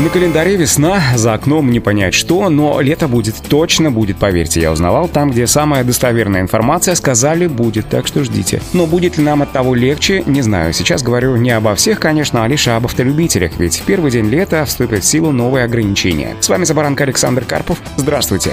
На календаре весна, за окном не понять что, но лето будет, точно будет, поверьте. Я узнавал там, где самая достоверная информация, сказали будет, так что ждите. Но будет ли нам от того легче, не знаю. Сейчас говорю не обо всех, конечно, а лишь об автолюбителях, ведь в первый день лета вступят в силу новые ограничения. С вами Забаранка Александр Карпов. Здравствуйте.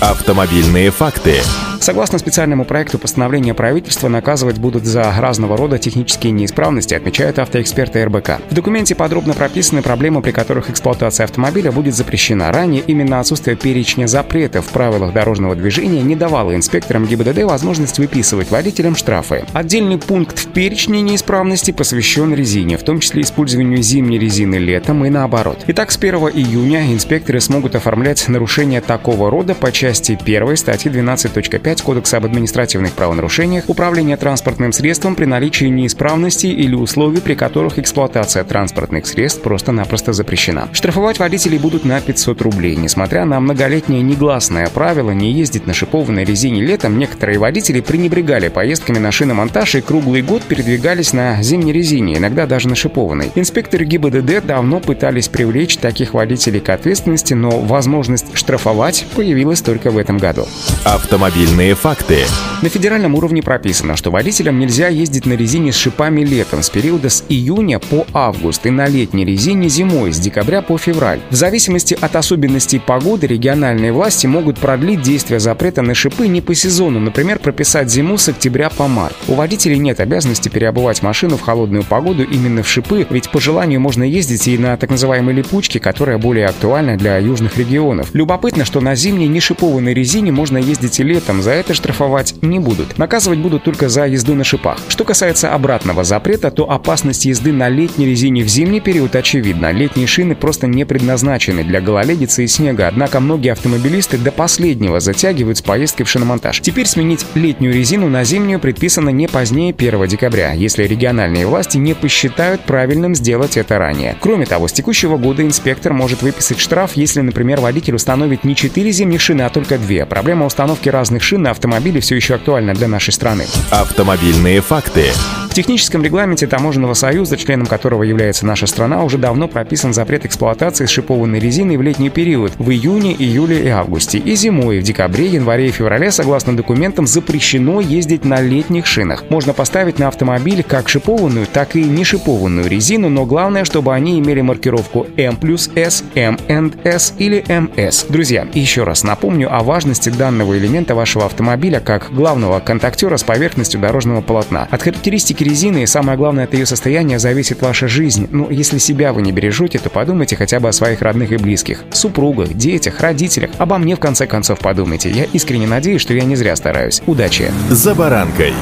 Автомобильные факты. Согласно специальному проекту постановления правительства, наказывать будут за разного рода технические неисправности, отмечают автоэксперты РБК. В документе подробно прописаны проблемы, при которых эксплуатация автомобиля будет запрещена. Ранее именно отсутствие перечня запретов в правилах дорожного движения не давало инспекторам ГИБДД возможность выписывать водителям штрафы. Отдельный пункт в перечне неисправности посвящен резине, в том числе использованию зимней резины летом и наоборот. Итак, с 1 июня инспекторы смогут оформлять нарушения такого рода по части 1 статьи 12.5 5 Кодекса об административных правонарушениях управление транспортным средством при наличии неисправности или условий, при которых эксплуатация транспортных средств просто-напросто запрещена. Штрафовать водителей будут на 500 рублей. Несмотря на многолетнее негласное правило не ездить на шипованной резине летом, некоторые водители пренебрегали поездками на шиномонтаж и круглый год передвигались на зимней резине, иногда даже на шипованной. Инспекторы ГИБДД давно пытались привлечь таких водителей к ответственности, но возможность штрафовать появилась только в этом году. Автомобильный Интересные факты. На федеральном уровне прописано, что водителям нельзя ездить на резине с шипами летом с периода с июня по август и на летней резине зимой с декабря по февраль. В зависимости от особенностей погоды региональные власти могут продлить действие запрета на шипы не по сезону, например, прописать зиму с октября по март. У водителей нет обязанности переобувать машину в холодную погоду именно в шипы, ведь по желанию можно ездить и на так называемой липучке, которая более актуальна для южных регионов. Любопытно, что на зимней нешипованной резине можно ездить и летом, за это штрафовать не будут. Наказывать будут только за езду на шипах. Что касается обратного запрета, то опасность езды на летней резине в зимний период очевидна. Летние шины просто не предназначены для гололедицы и снега, однако многие автомобилисты до последнего затягивают с поездкой в шиномонтаж. Теперь сменить летнюю резину на зимнюю предписано не позднее 1 декабря, если региональные власти не посчитают правильным сделать это ранее. Кроме того, с текущего года инспектор может выписать штраф, если, например, водитель установит не 4 зимних шины, а только 2. Проблема установки разных шин на автомобиле все еще актуальна для нашей страны. Автомобильные факты. В техническом регламенте Таможенного союза, членом которого является наша страна, уже давно прописан запрет эксплуатации шипованной резины в летний период в июне, июле и августе. И зимой, в декабре, январе и феврале, согласно документам, запрещено ездить на летних шинах. Можно поставить на автомобиль как шипованную, так и не шипованную резину, но главное, чтобы они имели маркировку M плюс S, M and S или MS. Друзья, еще раз напомню о важности данного элемента вашего автомобиля как главного контактера с поверхностью дорожного полотна. От характеристики резины и самое главное от ее состояния зависит ваша жизнь. Но если себя вы не бережете, то подумайте хотя бы о своих родных и близких. Супругах, детях, родителях. Обо мне в конце концов подумайте. Я искренне надеюсь, что я не зря стараюсь. Удачи! За баранкой.